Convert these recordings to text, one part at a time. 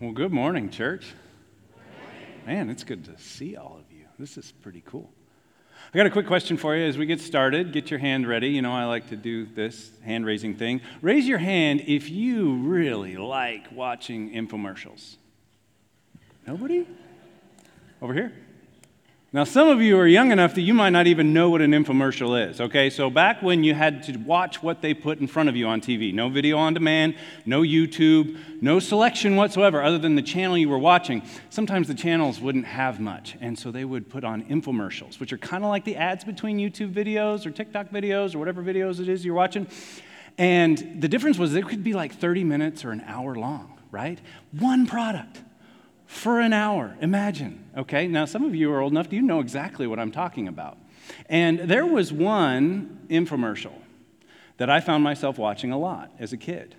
Well, good morning, church. Man, it's good to see all of you. This is pretty cool. I got a quick question for you as we get started. Get your hand ready. You know, I like to do this hand raising thing. Raise your hand if you really like watching infomercials. Nobody? Over here? Now, some of you are young enough that you might not even know what an infomercial is, okay? So, back when you had to watch what they put in front of you on TV, no video on demand, no YouTube, no selection whatsoever other than the channel you were watching, sometimes the channels wouldn't have much. And so they would put on infomercials, which are kind of like the ads between YouTube videos or TikTok videos or whatever videos it is you're watching. And the difference was they could be like 30 minutes or an hour long, right? One product for an hour. Imagine, okay? Now, some of you are old enough, to you know exactly what I'm talking about. And there was one infomercial that I found myself watching a lot as a kid.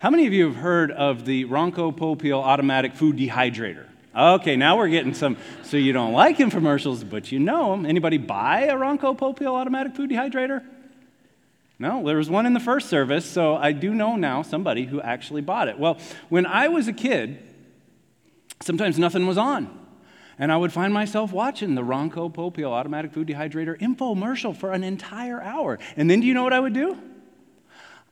How many of you have heard of the Ronco Popeil automatic food dehydrator? Okay, now we're getting some. So you don't like infomercials, but you know them. Anybody buy a Ronco Popeil automatic food dehydrator? No, there was one in the first service, so I do know now somebody who actually bought it. Well, when I was a kid, sometimes nothing was on. And I would find myself watching the Ronco Popeil automatic food dehydrator infomercial for an entire hour. And then do you know what I would do?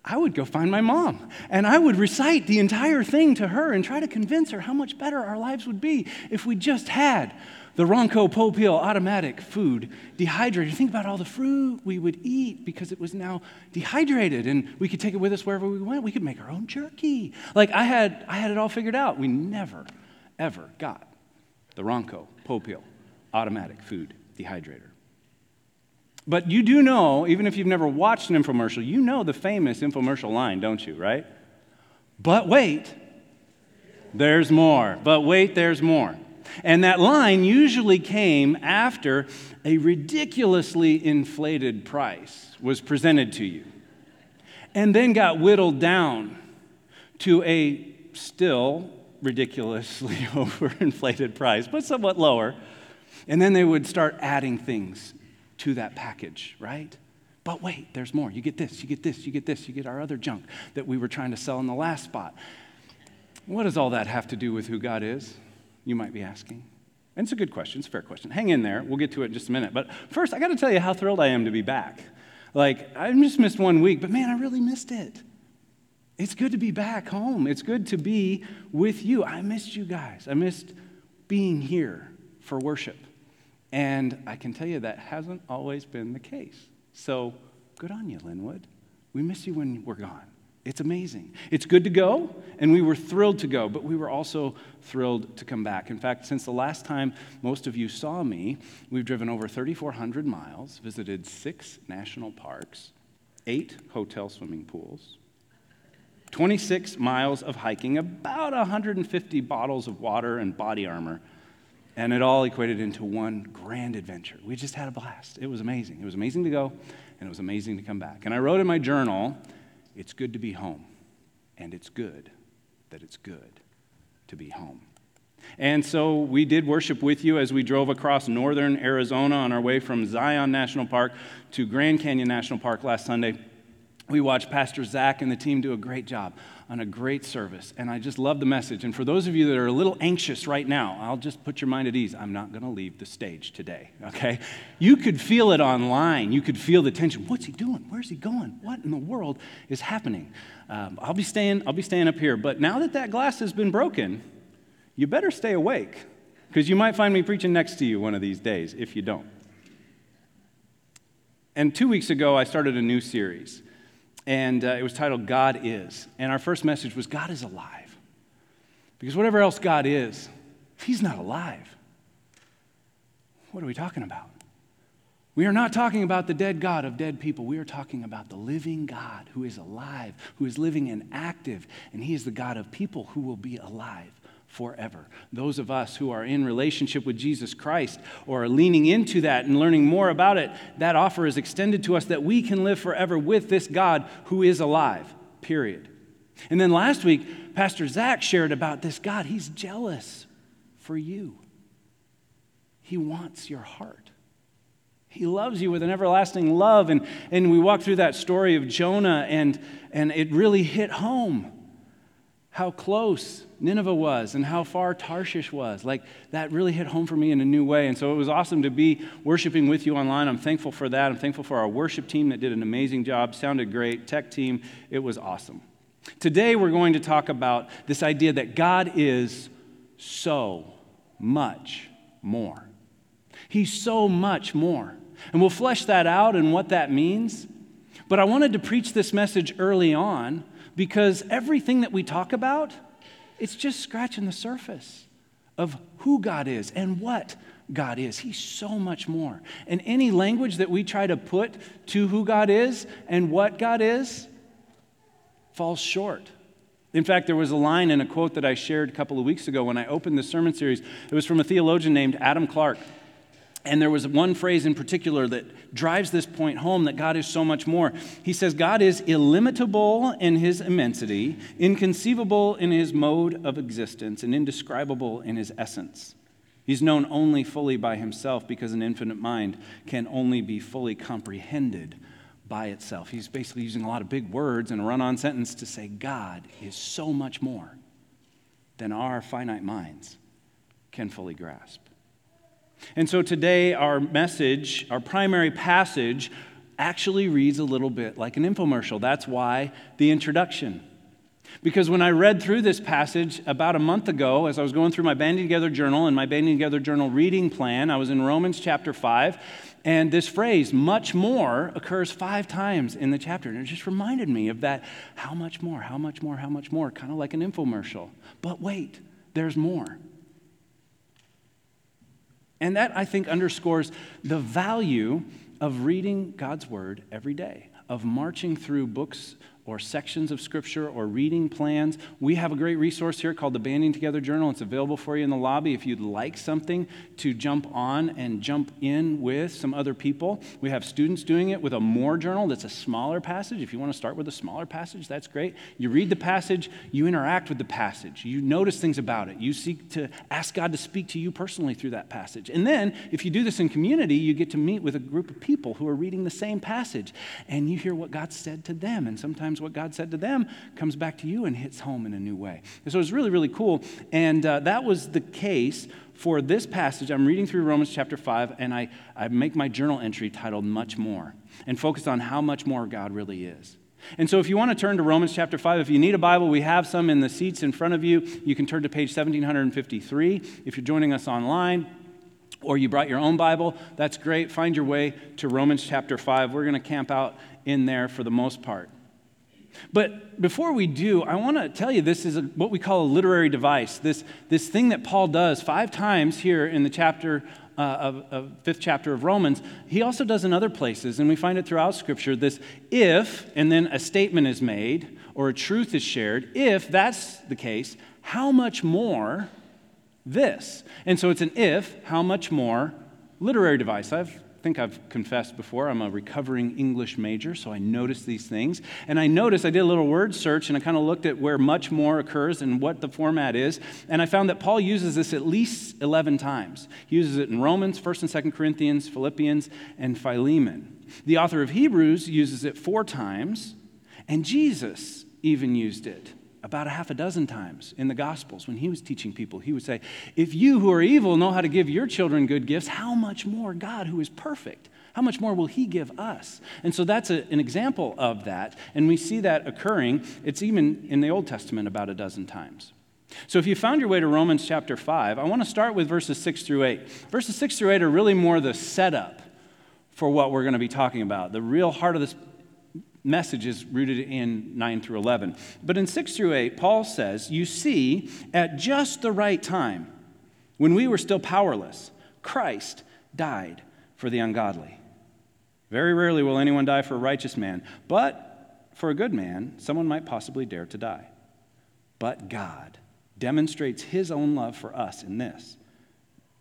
I would go find my mom and I would recite the entire thing to her and try to convince her how much better our lives would be if we just had the Ronco Popeil automatic food dehydrator. Think about all the fruit we would eat because it was now dehydrated and we could take it with us wherever we went. We could make our own jerky. Like I had, I had it all figured out. We never ever got the Ronco Popeil automatic food dehydrator. But you do know, even if you've never watched an infomercial, you know the famous infomercial line, don't you, right? But wait, there's more. But wait, there's more. And that line usually came after a ridiculously inflated price was presented to you, and then got whittled down to a still ridiculously overinflated price, but somewhat lower. And then they would start adding things to that package, right? But wait, there's more. You get this, you get this, you get this, you get our other junk that we were trying to sell in the last spot. What does all that have to do with who God is? You might be asking. And it's a good question, it's a fair question. Hang in there, we'll get to it in just a minute. But first, I got to tell you how thrilled I am to be back. Like, I just missed one week, but man, I really missed it. It's good to be back home. It's good to be with you. I missed you guys. I missed being here for worship. And I can tell you that hasn't always been the case. So good on you, Linwood. We miss you when we're gone. It's amazing. It's good to go, and we were thrilled to go, but we were also thrilled to come back. In fact, since the last time most of you saw me, we've driven over 3,400 miles, visited six national parks, eight hotel swimming pools, 26 miles of hiking, about 150 bottles of water and body armor, and it all equated into one grand adventure. We just had a blast. It was amazing. It was amazing to go, and it was amazing to come back. And I wrote in my journal, it's good to be home, and it's good that it's good to be home. And so we did worship with you as we drove across northern Arizona on our way from Zion National Park to Grand Canyon National Park last Sunday we watched Pastor Zach and the team do a great job on a great service. And I just love the message. And for those of you that are a little anxious right now, I'll just put your mind at ease. I'm not going to leave the stage today, okay? You could feel it online. You could feel the tension. What's he doing? Where's he going? What in the world is happening? Um, I'll, be staying, I'll be staying up here. But now that that glass has been broken, you better stay awake because you might find me preaching next to you one of these days if you don't. And two weeks ago, I started a new series and uh, it was titled God Is. And our first message was God is alive. Because whatever else God is, He's not alive. What are we talking about? We are not talking about the dead God of dead people. We are talking about the living God who is alive, who is living and active, and He is the God of people who will be alive forever. Those of us who are in relationship with Jesus Christ or are leaning into that and learning more about it, that offer is extended to us that we can live forever with this God who is alive, period. And then last week, Pastor Zach shared about this God. He's jealous for you, He wants your heart. He loves you with an everlasting love. And, and we walked through that story of Jonah, and, and it really hit home how close Nineveh was and how far Tarshish was. Like that really hit home for me in a new way. And so it was awesome to be worshiping with you online. I'm thankful for that. I'm thankful for our worship team that did an amazing job, sounded great, tech team. It was awesome. Today we're going to talk about this idea that God is so much more. He's so much more. And we'll flesh that out and what that means. But I wanted to preach this message early on because everything that we talk about, it's just scratching the surface of who God is and what God is. He's so much more. And any language that we try to put to who God is and what God is falls short. In fact, there was a line in a quote that I shared a couple of weeks ago when I opened the sermon series. It was from a theologian named Adam Clarke. And there was one phrase in particular that drives this point home that God is so much more. He says, God is illimitable in his immensity, inconceivable in his mode of existence, and indescribable in his essence. He's known only fully by himself because an infinite mind can only be fully comprehended by itself. He's basically using a lot of big words in a run on sentence to say God is so much more than our finite minds can fully grasp. And so today, our message, our primary passage, actually reads a little bit like an infomercial. That's why the introduction. Because when I read through this passage about a month ago, as I was going through my Banding Together journal and my Banding Together journal reading plan, I was in Romans chapter 5, and this phrase, much more, occurs five times in the chapter. And it just reminded me of that how much more, how much more, how much more, kind of like an infomercial. But wait, there's more. And that, I think, underscores the value of reading God's Word every day, of marching through books or sections of scripture or reading plans, we have a great resource here called the Banding Together Journal. It's available for you in the lobby if you'd like something to jump on and jump in with some other people. We have students doing it with a more journal that's a smaller passage. If you want to start with a smaller passage, that's great. You read the passage, you interact with the passage, you notice things about it, you seek to ask God to speak to you personally through that passage. And then, if you do this in community, you get to meet with a group of people who are reading the same passage and you hear what God said to them. And sometimes sometimes what God said to them comes back to you and hits home in a new way. And so it's really, really cool. And uh, that was the case for this passage. I'm reading through Romans chapter 5, and I, I make my journal entry titled Much More and focused on how much more God really is. And so, if you want to turn to Romans chapter 5, if you need a Bible, we have some in the seats in front of you. You can turn to page 1753. If you're joining us online, or you brought your own Bible, that's great. Find your way to Romans chapter 5. We're going to camp out in there for the most part. But before we do, I want to tell you this is a, what we call a literary device. This, this thing that Paul does five times here in the chapter uh, of, of fifth chapter of Romans, he also does in other places, and we find it throughout Scripture. This if, and then a statement is made or a truth is shared. If that's the case, how much more this? And so it's an if, how much more literary device. I've think I've confessed before, I'm a recovering English major, so I noticed these things. And I noticed, I did a little word search and I kind of looked at where much more occurs and what the format is. And I found that Paul uses this at least 11 times. He uses it in Romans, 1st and 2nd Corinthians, Philippians, and Philemon. The author of Hebrews uses it four times, and Jesus even used it about a half a dozen times in the Gospels when he was teaching people. He would say, If you who are evil know how to give your children good gifts, how much more God, who is perfect, how much more will he give us? And so that's a, an example of that. And we see that occurring. It's even in the Old Testament about a dozen times. So if you found your way to Romans chapter 5, I want to start with verses 6 through 8. Verses 6 through 8 are really more the setup for what we're going to be talking about. The real heart of this message is rooted in 9 through 11. But in 6 through 8, Paul says, You see, at just the right time, when we were still powerless, Christ died for the ungodly. Very rarely will anyone die for a righteous man, but for a good man, someone might possibly dare to die. But God demonstrates his own love for us in this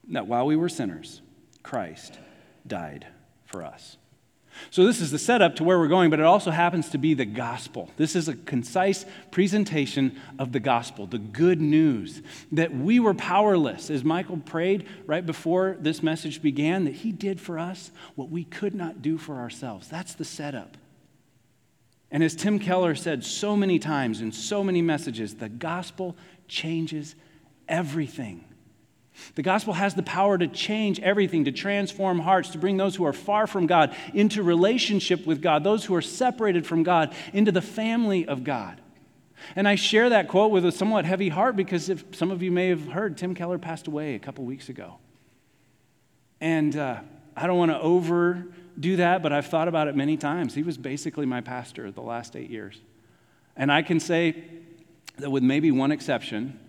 that while we were sinners, Christ died for us. So, this is the setup to where we're going, but it also happens to be the gospel. This is a concise presentation of the gospel, the good news that we were powerless. As Michael prayed right before this message began, that he did for us what we could not do for ourselves. That's the setup. And as Tim Keller said so many times in so many messages, the gospel changes everything. The gospel has the power to change everything, to transform hearts, to bring those who are far from God into relationship with God, those who are separated from God into the family of God. And I share that quote with a somewhat heavy heart because if some of you may have heard, Tim Keller passed away a couple weeks ago. And uh, I don't want to overdo that, but I've thought about it many times. He was basically my pastor the last eight years. And I can say that with maybe one exception,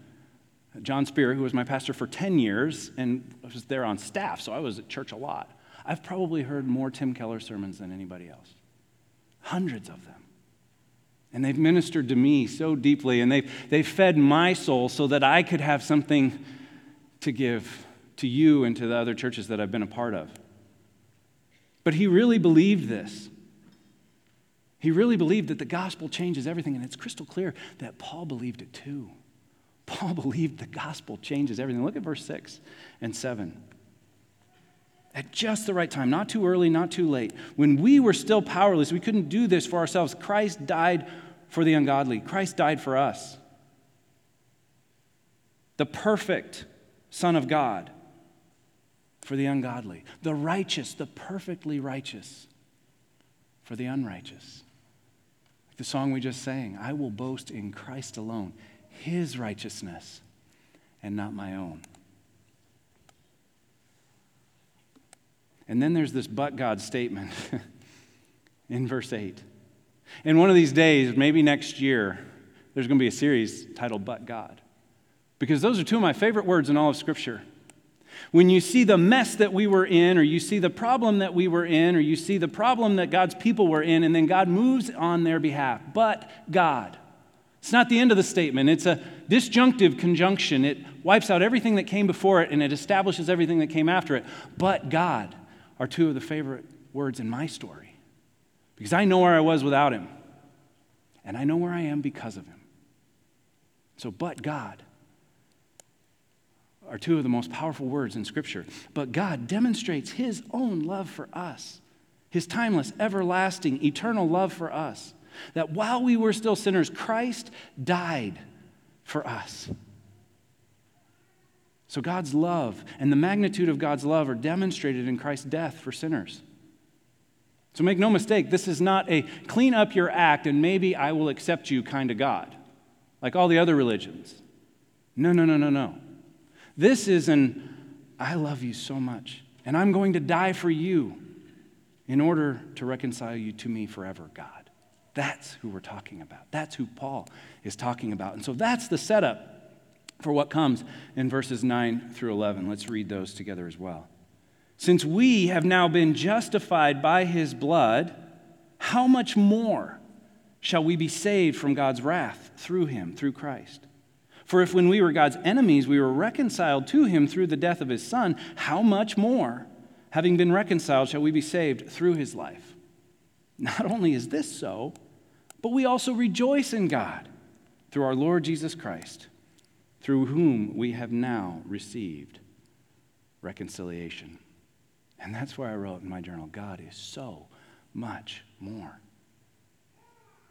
John Spear, who was my pastor for 10 years and was there on staff, so I was at church a lot. I've probably heard more Tim Keller sermons than anybody else. Hundreds of them. And they've ministered to me so deeply, and they've, they've fed my soul so that I could have something to give to you and to the other churches that I've been a part of. But he really believed this. He really believed that the gospel changes everything, and it's crystal clear that Paul believed it too. Paul believed the gospel changes everything. Look at verse 6 and 7. At just the right time, not too early, not too late, when we were still powerless, we couldn't do this for ourselves. Christ died for the ungodly, Christ died for us. The perfect Son of God for the ungodly, the righteous, the perfectly righteous for the unrighteous. The song we just sang, I will boast in Christ alone his righteousness and not my own. And then there's this but God statement in verse 8. In one of these days, maybe next year, there's going to be a series titled But God. Because those are two of my favorite words in all of Scripture. When you see the mess that we were in, or you see the problem that we were in, or you see the problem that God's people were in, and then God moves on their behalf. But God. It's not the end of the statement, it's a disjunctive conjunction. It wipes out everything that came before it and it establishes everything that came after it. But God are two of the favorite words in my story because I know where I was without Him, and I know where I am because of Him. So, but God are two of the most powerful words in Scripture. But God demonstrates His own love for us, His timeless, everlasting, eternal love for us that while we were still sinners, Christ died for us. So God's love and the magnitude of God's love are demonstrated in Christ's death for sinners. So make no mistake, this is not a clean up your act and maybe I will accept you kind of God, like all the other religions. No, no, no, no, no. This is an I love you so much, and I'm going to die for you in order to reconcile you to me forever, God. That's who we're talking about. That's who Paul is talking about. And so that's the setup for what comes in verses 9 through 11. Let's read those together as well. Since we have now been justified by his blood, how much more shall we be saved from God's wrath through him, through Christ? For if when we were God's enemies, we were reconciled to him through the death of his son, how much more, having been reconciled, shall we be saved through his life? Not only is this so, but we also rejoice in God through our Lord Jesus Christ, through whom we have now received reconciliation. And that's why I wrote in my journal God is so much more.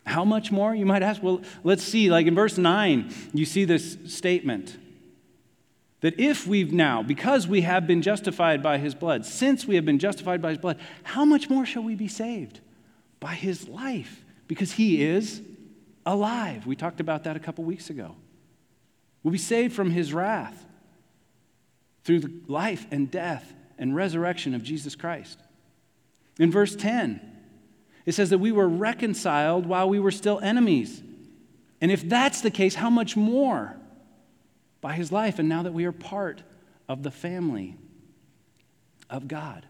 How much more? You might ask. Well, let's see. Like in verse 9, you see this statement that if we've now, because we have been justified by his blood, since we have been justified by his blood, how much more shall we be saved? By his life because he is alive. We talked about that a couple weeks ago. We'll be saved from his wrath through the life and death and resurrection of Jesus Christ. In verse 10, it says that we were reconciled while we were still enemies. And if that's the case, how much more by his life and now that we are part of the family of God?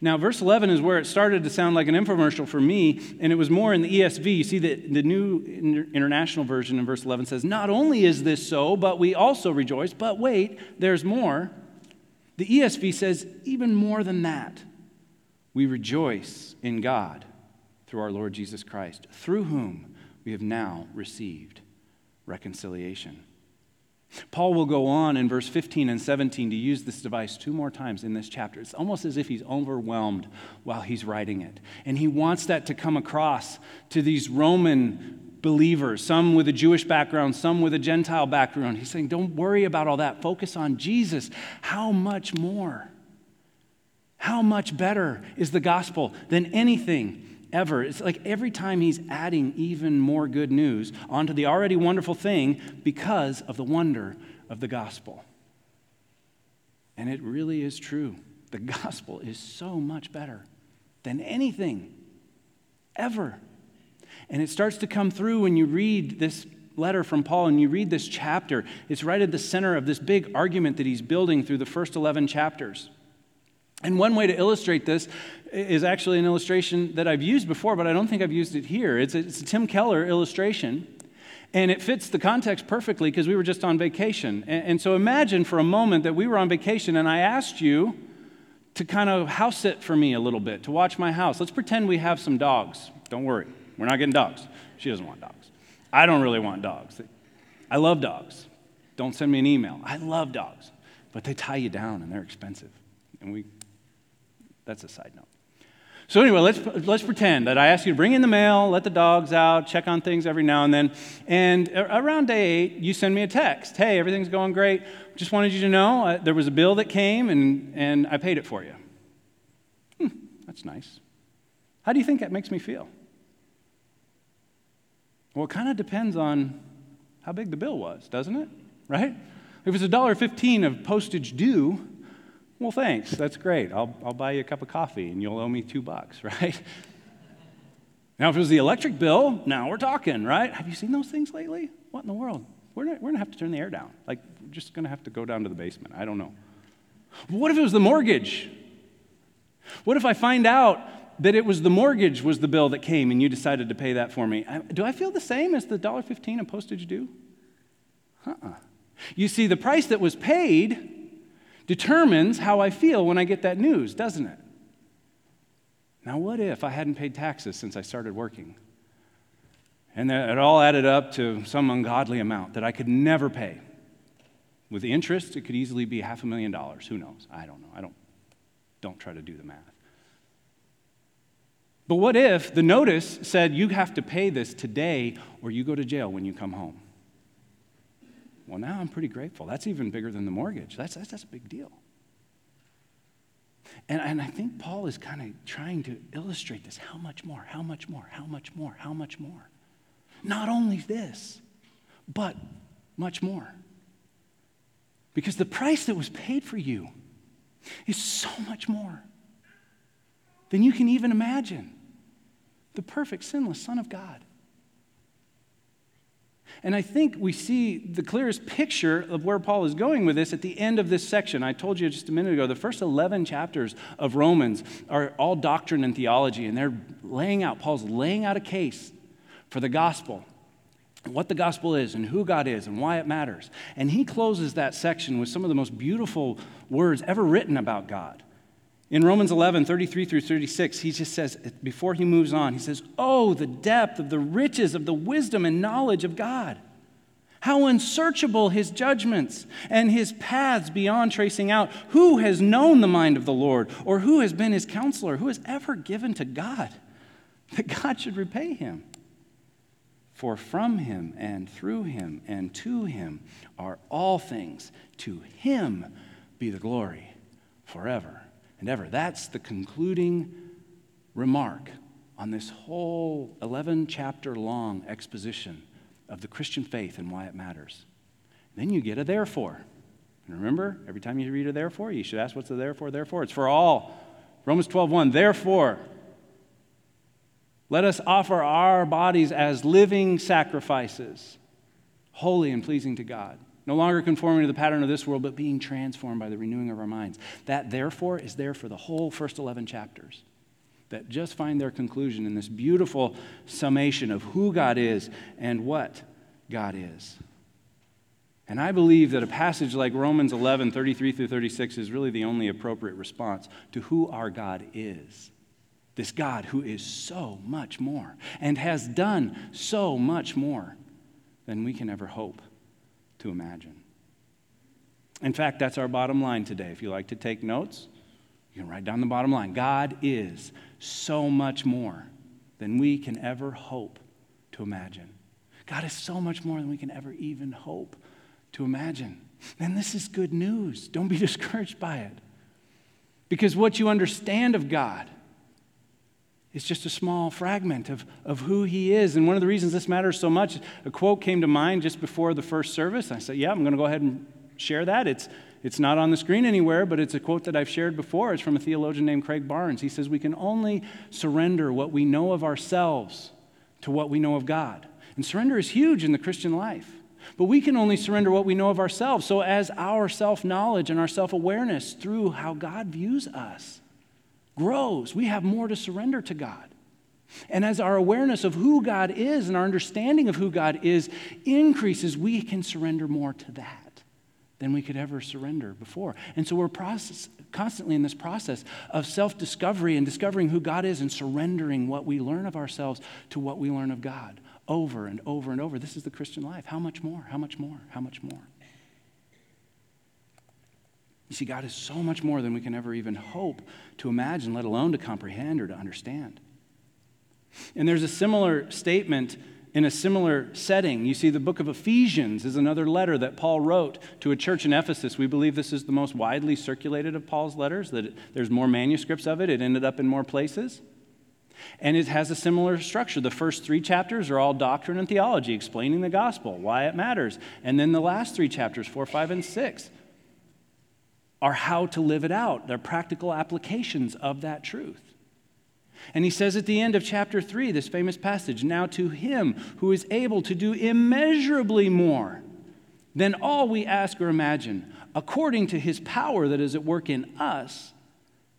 Now, verse 11 is where it started to sound like an infomercial for me, and it was more in the ESV. You see, the, the New International Version in verse 11 says, Not only is this so, but we also rejoice. But wait, there's more. The ESV says, Even more than that, we rejoice in God through our Lord Jesus Christ, through whom we have now received reconciliation. Paul will go on in verse 15 and 17 to use this device two more times in this chapter. It's almost as if he's overwhelmed while he's writing it. And he wants that to come across to these Roman believers, some with a Jewish background, some with a Gentile background. He's saying, Don't worry about all that. Focus on Jesus. How much more? How much better is the gospel than anything ever? It's like every time he's adding even more good news onto the already wonderful thing because of the wonder of the gospel. And it really is true. The gospel is so much better than anything ever. And it starts to come through when you read this letter from Paul and you read this chapter. It's right at the center of this big argument that he's building through the first 11 chapters. And one way to illustrate this is actually an illustration that I've used before, but I don't think I've used it here. It's a, it's a Tim Keller illustration, and it fits the context perfectly because we were just on vacation. And, and so imagine for a moment that we were on vacation and I asked you to kind of house sit for me a little bit, to watch my house. Let's pretend we have some dogs. Don't worry. We're not getting dogs. She doesn't want dogs. I don't really want dogs. I love dogs. Don't send me an email. I love dogs, but they tie you down and they're expensive. And we, that's a side note. So, anyway, let's, let's pretend that I ask you to bring in the mail, let the dogs out, check on things every now and then. And around day eight, you send me a text Hey, everything's going great. Just wanted you to know uh, there was a bill that came and, and I paid it for you. Hmm, that's nice. How do you think that makes me feel? Well, it kind of depends on how big the bill was, doesn't it? Right? If it's $1.15 of postage due, well, thanks. That's great. I'll, I'll buy you a cup of coffee and you'll owe me two bucks, right? Now, if it was the electric bill, now we're talking, right? Have you seen those things lately? What in the world? We're, we're going to have to turn the air down. Like, we're just going to have to go down to the basement. I don't know. what if it was the mortgage? What if I find out that it was the mortgage was the bill that came and you decided to pay that for me. Do I feel the same as the $1.15 of postage due? Uh-uh. You see, the price that was paid determines how I feel when I get that news, doesn't it? Now, what if I hadn't paid taxes since I started working? And it all added up to some ungodly amount that I could never pay. With interest, it could easily be half a million dollars. Who knows? I don't know. I don't, don't try to do the math. But what if the notice said you have to pay this today or you go to jail when you come home? Well, now I'm pretty grateful. That's even bigger than the mortgage. That's, that's, that's a big deal. And, and I think Paul is kind of trying to illustrate this. How much more? How much more? How much more? How much more? Not only this, but much more. Because the price that was paid for you is so much more than you can even imagine the perfect, sinless Son of God. And I think we see the clearest picture of where Paul is going with this at the end of this section. I told you just a minute ago, the first 11 chapters of Romans are all doctrine and theology, and they're laying out, Paul's laying out a case for the gospel, what the gospel is, and who God is, and why it matters. And he closes that section with some of the most beautiful words ever written about God. In Romans 11, 33 through 36, he just says, before he moves on, he says, Oh, the depth of the riches of the wisdom and knowledge of God. How unsearchable his judgments and his paths beyond tracing out. Who has known the mind of the Lord, or who has been his counselor? Who has ever given to God that God should repay him? For from him and through him and to him are all things. To him be the glory forever and ever. That's the concluding remark on this whole 11 chapter long exposition of the Christian faith and why it matters. Then you get a therefore. And remember, every time you read a therefore, you should ask what's the therefore? Therefore, it's for all. Romans 12, 1. Therefore, let us offer our bodies as living sacrifices, holy and pleasing to God. No longer conforming to the pattern of this world, but being transformed by the renewing of our minds. That, therefore, is there for the whole first 11 chapters that just find their conclusion in this beautiful summation of who God is and what God is. And I believe that a passage like Romans 11, 33 through 36 is really the only appropriate response to who our God is. This God who is so much more and has done so much more than we can ever hope to imagine. In fact, that's our bottom line today. If you like to take notes, you can write down the bottom line. God is so much more than we can ever hope to imagine. God is so much more than we can ever even hope to imagine. And this is good news. Don't be discouraged by it. Because what you understand of God is just a small fragment of, of who He is. And one of the reasons this matters so much, a quote came to mind just before the first service. I said, Yeah, I'm going to go ahead and share that. It's, it's not on the screen anywhere, but it's a quote that I've shared before. It's from a theologian named Craig Barnes. He says, We can only surrender what we know of ourselves to what we know of God. And surrender is huge in the Christian life. But we can only surrender what we know of ourselves. So, as our self knowledge and our self awareness through how God views us grows, we have more to surrender to God. And as our awareness of who God is and our understanding of who God is increases, we can surrender more to that than we could ever surrender before. And so we're process, constantly in this process of self discovery and discovering who God is and surrendering what we learn of ourselves to what we learn of God over and over and over. This is the Christian life. How much more? How much more? How much more? You see, God is so much more than we can ever even hope to imagine, let alone to comprehend or to understand. And there's a similar statement in a similar setting. You see, the book of Ephesians is another letter that Paul wrote to a church in Ephesus. We believe this is the most widely circulated of Paul's letters, that there's more manuscripts of it, it ended up in more places. And it has a similar structure. The first three chapters are all doctrine and theology, explaining the gospel, why it matters. And then the last three chapters, four, five, and six, are how to live it out. They're practical applications of that truth. And he says at the end of chapter 3, this famous passage, now to him who is able to do immeasurably more than all we ask or imagine, according to his power that is at work in us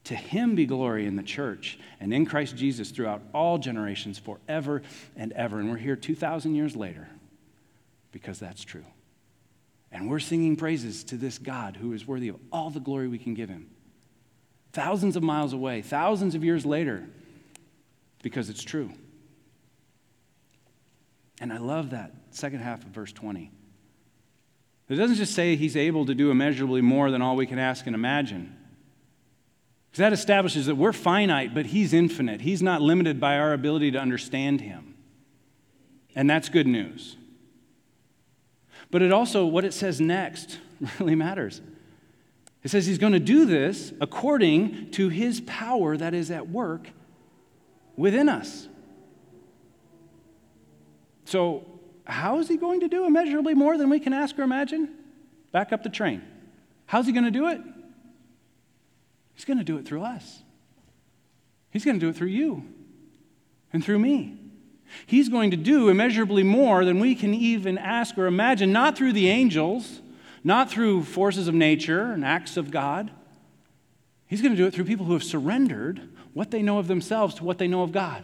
to him be glory in the church and in Christ Jesus throughout all generations, forever and ever. And we're here 2,000 years later because that's true. And we're singing praises to this God who is worthy of all the glory we can give him. Thousands of miles away, thousands of years later, because it's true. And I love that second half of verse 20. It doesn't just say he's able to do immeasurably more than all we can ask and imagine. Because that establishes that we're finite, but He's infinite. He's not limited by our ability to understand Him. And that's good news. But it also, what it says next really matters. It says He's going to do this according to His power that is at work within us. So, how is He going to do immeasurably more than we can ask or imagine? Back up the train. How's He going to do it? He's going to do it through us. He's going to do it through you and through me. He's going to do immeasurably more than we can even ask or imagine, not through the angels, not through forces of nature and acts of God. He's going to do it through people who have surrendered what they know of themselves to what they know of God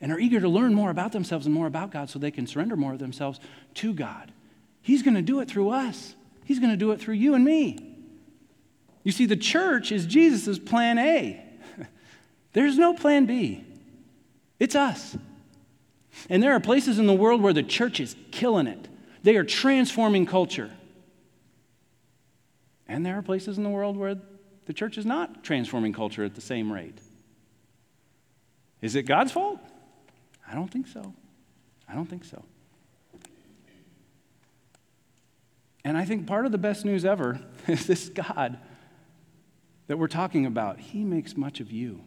and are eager to learn more about themselves and more about God so they can surrender more of themselves to God. He's going to do it through us, He's going to do it through you and me. You see, the church is Jesus' plan A. There's no plan B. It's us. And there are places in the world where the church is killing it. They are transforming culture. And there are places in the world where the church is not transforming culture at the same rate. Is it God's fault? I don't think so. I don't think so. And I think part of the best news ever is this God that we're talking about, He makes much of you.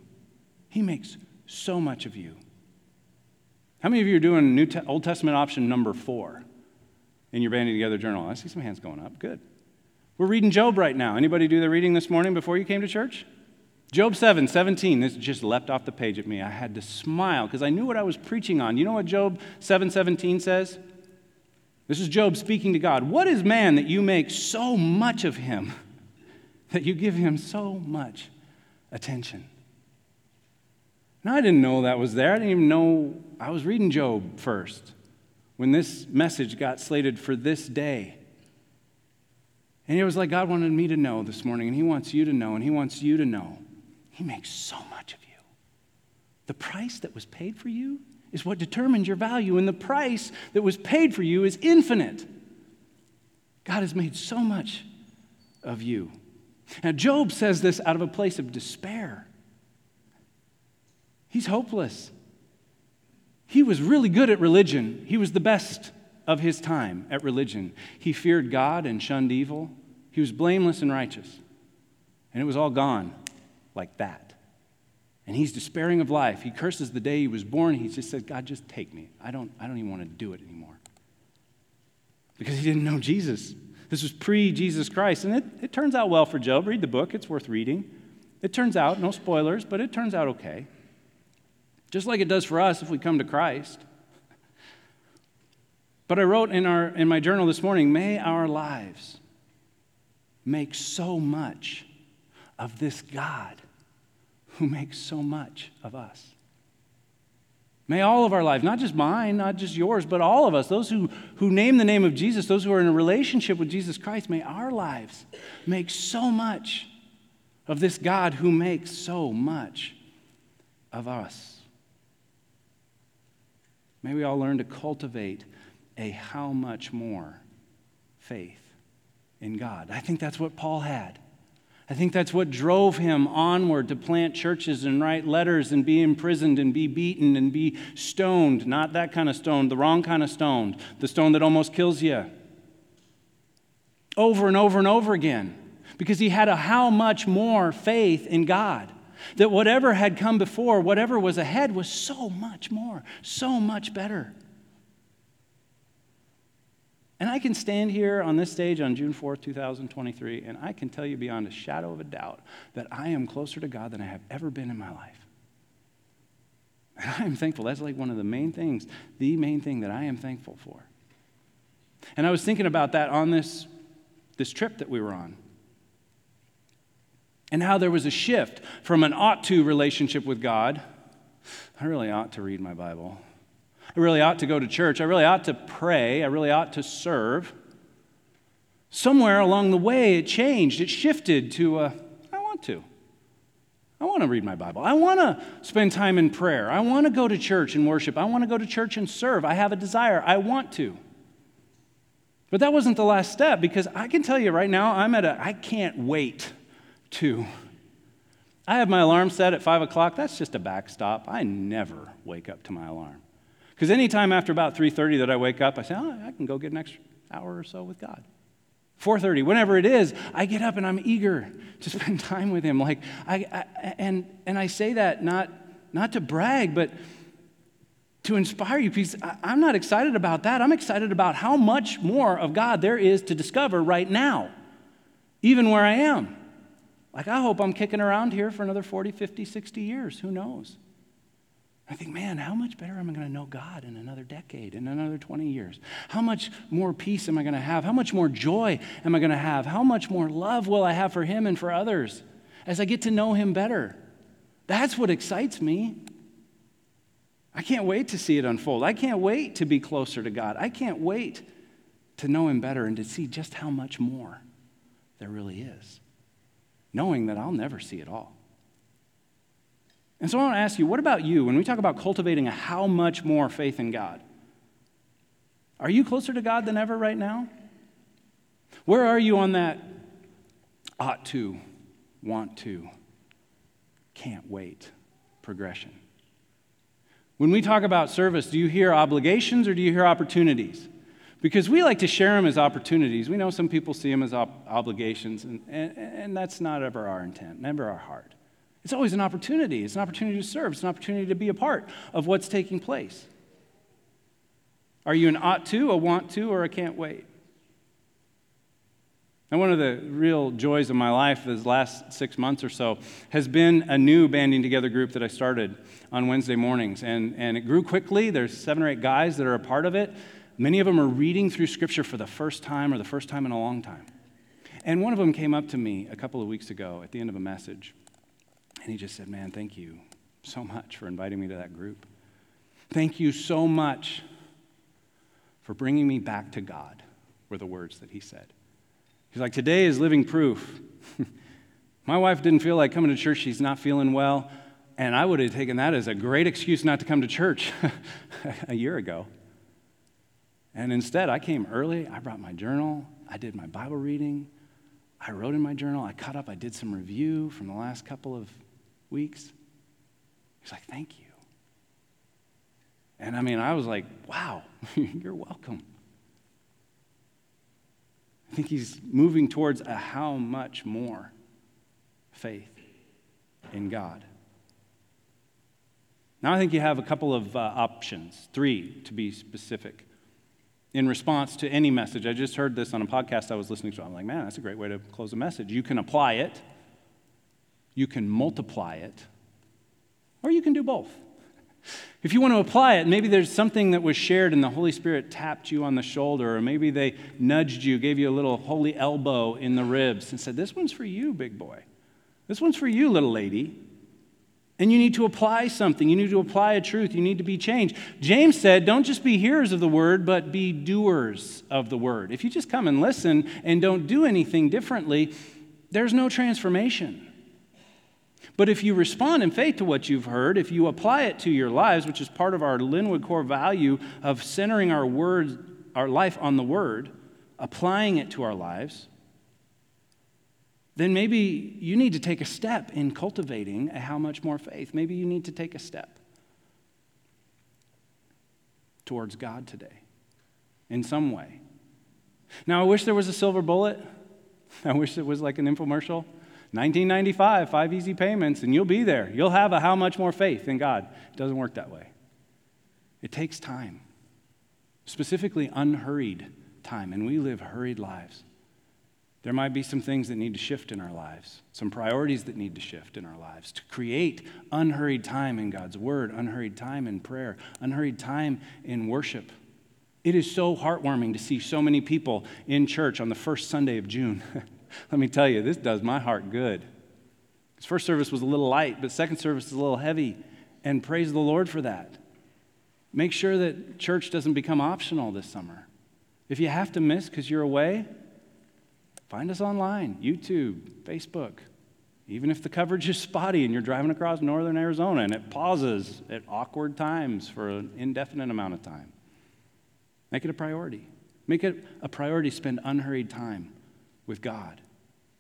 He makes so much of you. How many of you are doing New Te- Old Testament option number four in your banding together journal? I see some hands going up. Good. We're reading Job right now. Anybody do the reading this morning before you came to church? Job 7, 17. This just leapt off the page at me. I had to smile because I knew what I was preaching on. You know what Job 7, 17 says? This is Job speaking to God. What is man that you make so much of him? that you give him so much attention. Now, I didn't know that was there. I didn't even know. I was reading Job first when this message got slated for this day. And it was like God wanted me to know this morning, and He wants you to know, and He wants you to know. He makes so much of you. The price that was paid for you is what determines your value, and the price that was paid for you is infinite. God has made so much of you. Now, Job says this out of a place of despair. He's hopeless. He was really good at religion, he was the best of his time at religion. He feared God and shunned evil, he was blameless and righteous. And it was all gone like that. And he's despairing of life. He curses the day he was born. He just says, God, just take me. I don't, I don't even want to do it anymore. Because he didn't know Jesus. This was pre Jesus Christ. And it, it turns out well for Job. Read the book, it's worth reading. It turns out, no spoilers, but it turns out okay. Just like it does for us if we come to Christ. But I wrote in, our, in my journal this morning may our lives make so much of this God who makes so much of us. May all of our lives, not just mine, not just yours, but all of us, those who, who name the name of Jesus, those who are in a relationship with Jesus Christ, may our lives make so much of this God who makes so much of us. May we all learn to cultivate a how much more faith in God. I think that's what Paul had. I think that's what drove him onward to plant churches and write letters and be imprisoned and be beaten and be stoned. Not that kind of stoned, the wrong kind of stoned, the stone that almost kills you. Over and over and over again. Because he had a how much more faith in God. That whatever had come before, whatever was ahead, was so much more, so much better. And I can stand here on this stage on June 4th, 2023, and I can tell you beyond a shadow of a doubt that I am closer to God than I have ever been in my life. And I am thankful. That's like one of the main things, the main thing that I am thankful for. And I was thinking about that on this, this trip that we were on. And how there was a shift from an ought to relationship with God. I really ought to read my Bible. I really ought to go to church. I really ought to pray. I really ought to serve. Somewhere along the way, it changed. It shifted to a, I want to. I want to read my Bible. I want to spend time in prayer. I want to go to church and worship. I want to go to church and serve. I have a desire. I want to. But that wasn't the last step because I can tell you right now, I'm at a, I can't wait to. I have my alarm set at 5 o'clock. That's just a backstop. I never wake up to my alarm. Because anytime after about 3.30 that I wake up, I say, oh, I can go get an extra hour or so with God. 4.30, whenever it is, I get up and I'm eager to spend time with him. Like, I, I, and, and I say that not, not to brag, but to inspire you because I'm not excited about that. I'm excited about how much more of God there is to discover right now, even where I am. Like, I hope I'm kicking around here for another 40, 50, 60 years. Who knows? I think, man, how much better am I going to know God in another decade, in another 20 years? How much more peace am I going to have? How much more joy am I going to have? How much more love will I have for Him and for others as I get to know Him better? That's what excites me. I can't wait to see it unfold. I can't wait to be closer to God. I can't wait to know Him better and to see just how much more there really is, knowing that I'll never see it all. And so I want to ask you, what about you? When we talk about cultivating a how much more faith in God, are you closer to God than ever right now? Where are you on that ought to, want to, can't wait progression? When we talk about service, do you hear obligations or do you hear opportunities? Because we like to share them as opportunities. We know some people see them as op- obligations, and, and, and that's not ever our intent, never our heart. It's always an opportunity. It's an opportunity to serve, it's an opportunity to be a part of what's taking place. Are you an ought to, a want to, or a can't wait? And one of the real joys of my life this last six months or so has been a new banding together group that I started on Wednesday mornings. And, and it grew quickly. There's seven or eight guys that are a part of it. Many of them are reading through Scripture for the first time or the first time in a long time. And one of them came up to me a couple of weeks ago at the end of a message. And he just said, Man, thank you so much for inviting me to that group. Thank you so much for bringing me back to God, were the words that he said. He's like, Today is living proof. My wife didn't feel like coming to church. She's not feeling well. And I would have taken that as a great excuse not to come to church a year ago. And instead, I came early. I brought my journal. I did my Bible reading. I wrote in my journal, I caught up, I did some review from the last couple of weeks. He's like, Thank you. And I mean, I was like, Wow, you're welcome. I think he's moving towards a how much more faith in God. Now, I think you have a couple of uh, options, three to be specific, in response to any message. I just heard this on a podcast I was listening to. I'm like, man, that's a great way to close a message. You can apply it, you can multiply it, or you can do both. If you want to apply it, maybe there's something that was shared and the Holy Spirit tapped you on the shoulder, or maybe they nudged you, gave you a little holy elbow in the ribs, and said, This one's for you, big boy. This one's for you, little lady. And you need to apply something. You need to apply a truth. You need to be changed. James said, Don't just be hearers of the word, but be doers of the word. If you just come and listen and don't do anything differently, there's no transformation. But if you respond in faith to what you've heard, if you apply it to your lives, which is part of our Linwood core value of centering our words, our life on the word, applying it to our lives, then maybe you need to take a step in cultivating a how much more faith. Maybe you need to take a step towards God today in some way. Now, I wish there was a silver bullet. I wish it was like an infomercial. 1995, five easy payments, and you'll be there. You'll have a how much more faith in God. It doesn't work that way. It takes time, specifically unhurried time, and we live hurried lives. There might be some things that need to shift in our lives, some priorities that need to shift in our lives to create unhurried time in God's Word, unhurried time in prayer, unhurried time in worship. It is so heartwarming to see so many people in church on the first Sunday of June. Let me tell you, this does my heart good. His first service was a little light, but second service is a little heavy, and praise the Lord for that. Make sure that church doesn't become optional this summer. If you have to miss because you're away, find us online YouTube, Facebook. Even if the coverage is spotty and you're driving across northern Arizona and it pauses at awkward times for an indefinite amount of time, make it a priority. Make it a priority to spend unhurried time with God,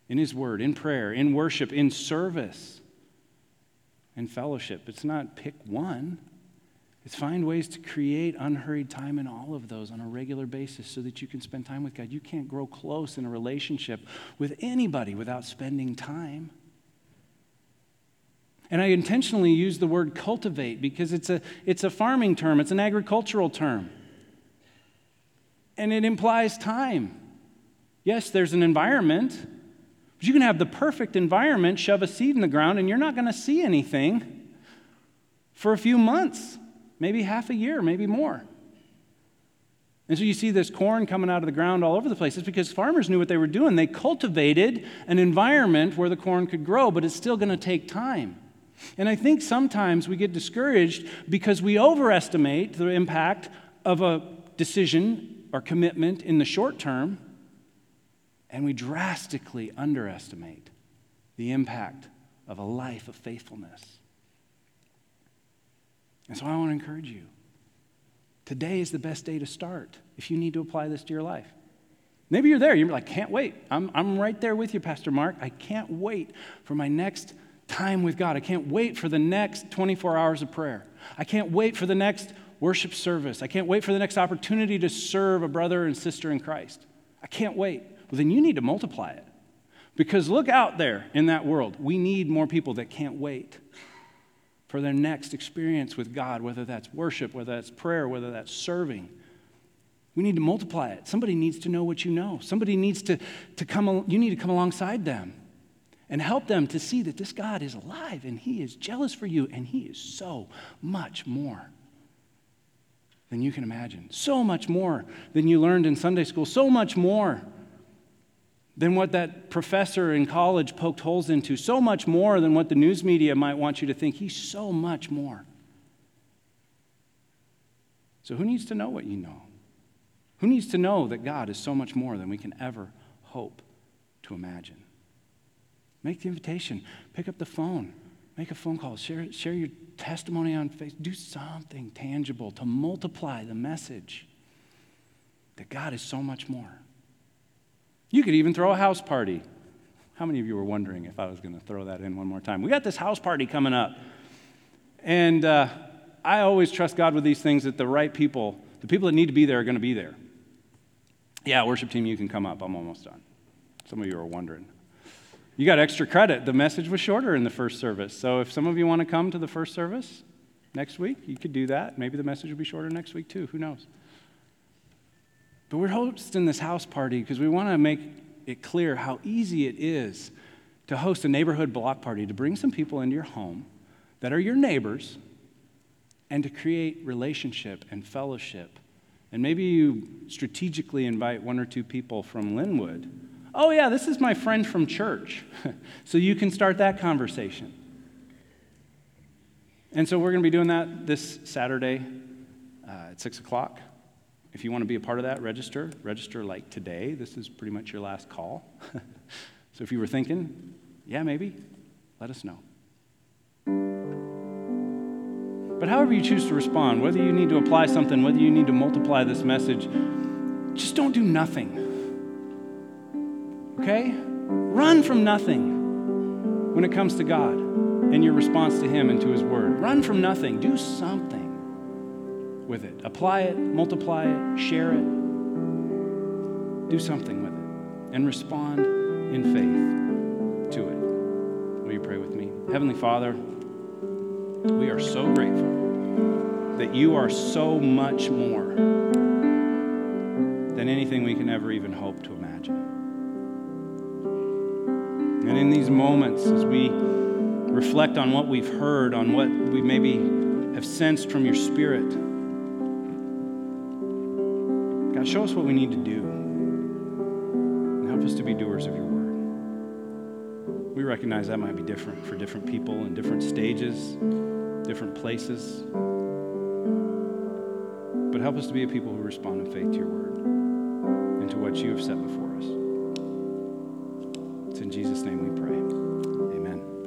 in His Word, in prayer, in worship, in service, in fellowship. It's not pick one, it's find ways to create unhurried time in all of those on a regular basis so that you can spend time with God. You can't grow close in a relationship with anybody without spending time. And I intentionally use the word cultivate because it's a, it's a farming term, it's an agricultural term. And it implies time. Yes, there's an environment, but you can have the perfect environment, shove a seed in the ground, and you're not going to see anything for a few months, maybe half a year, maybe more. And so you see this corn coming out of the ground all over the place. It's because farmers knew what they were doing. They cultivated an environment where the corn could grow, but it's still going to take time. And I think sometimes we get discouraged because we overestimate the impact of a decision or commitment in the short term and we drastically underestimate the impact of a life of faithfulness. And so I want to encourage you. Today is the best day to start if you need to apply this to your life. Maybe you're there. You're like, can't wait. I'm, I'm right there with you, Pastor Mark. I can't wait for my next time with God. I can't wait for the next 24 hours of prayer. I can't wait for the next worship service. I can't wait for the next opportunity to serve a brother and sister in Christ. I can't wait well, then you need to multiply it. Because look out there in that world. We need more people that can't wait for their next experience with God, whether that's worship, whether that's prayer, whether that's serving. We need to multiply it. Somebody needs to know what you know. Somebody needs to, to come, you need to come alongside them and help them to see that this God is alive and He is jealous for you and He is so much more than you can imagine. So much more than you learned in Sunday school. So much more than what that professor in college poked holes into, so much more than what the news media might want you to think. He's so much more. So, who needs to know what you know? Who needs to know that God is so much more than we can ever hope to imagine? Make the invitation, pick up the phone, make a phone call, share, share your testimony on Facebook, do something tangible to multiply the message that God is so much more. You could even throw a house party. How many of you were wondering if I was going to throw that in one more time? We got this house party coming up. And uh, I always trust God with these things that the right people, the people that need to be there, are going to be there. Yeah, worship team, you can come up. I'm almost done. Some of you are wondering. You got extra credit. The message was shorter in the first service. So if some of you want to come to the first service next week, you could do that. Maybe the message will be shorter next week too. Who knows? But we're hosting this house party because we want to make it clear how easy it is to host a neighborhood block party, to bring some people into your home that are your neighbors, and to create relationship and fellowship. And maybe you strategically invite one or two people from Linwood. Oh, yeah, this is my friend from church. so you can start that conversation. And so we're going to be doing that this Saturday uh, at 6 o'clock. If you want to be a part of that, register. Register like today. This is pretty much your last call. so if you were thinking, yeah, maybe, let us know. But however you choose to respond, whether you need to apply something, whether you need to multiply this message, just don't do nothing. Okay? Run from nothing when it comes to God and your response to Him and to His Word. Run from nothing. Do something with it. Apply it, multiply it, share it. Do something with it and respond in faith to it. Will you pray with me? Heavenly Father, we are so grateful that you are so much more than anything we can ever even hope to imagine. And in these moments, as we reflect on what we've heard, on what we maybe have sensed from your Spirit, God, show us what we need to do. And help us to be doers of your word. We recognize that might be different for different people in different stages, different places. But help us to be a people who respond in faith to your word and to what you have set before us. It's in Jesus' name we pray.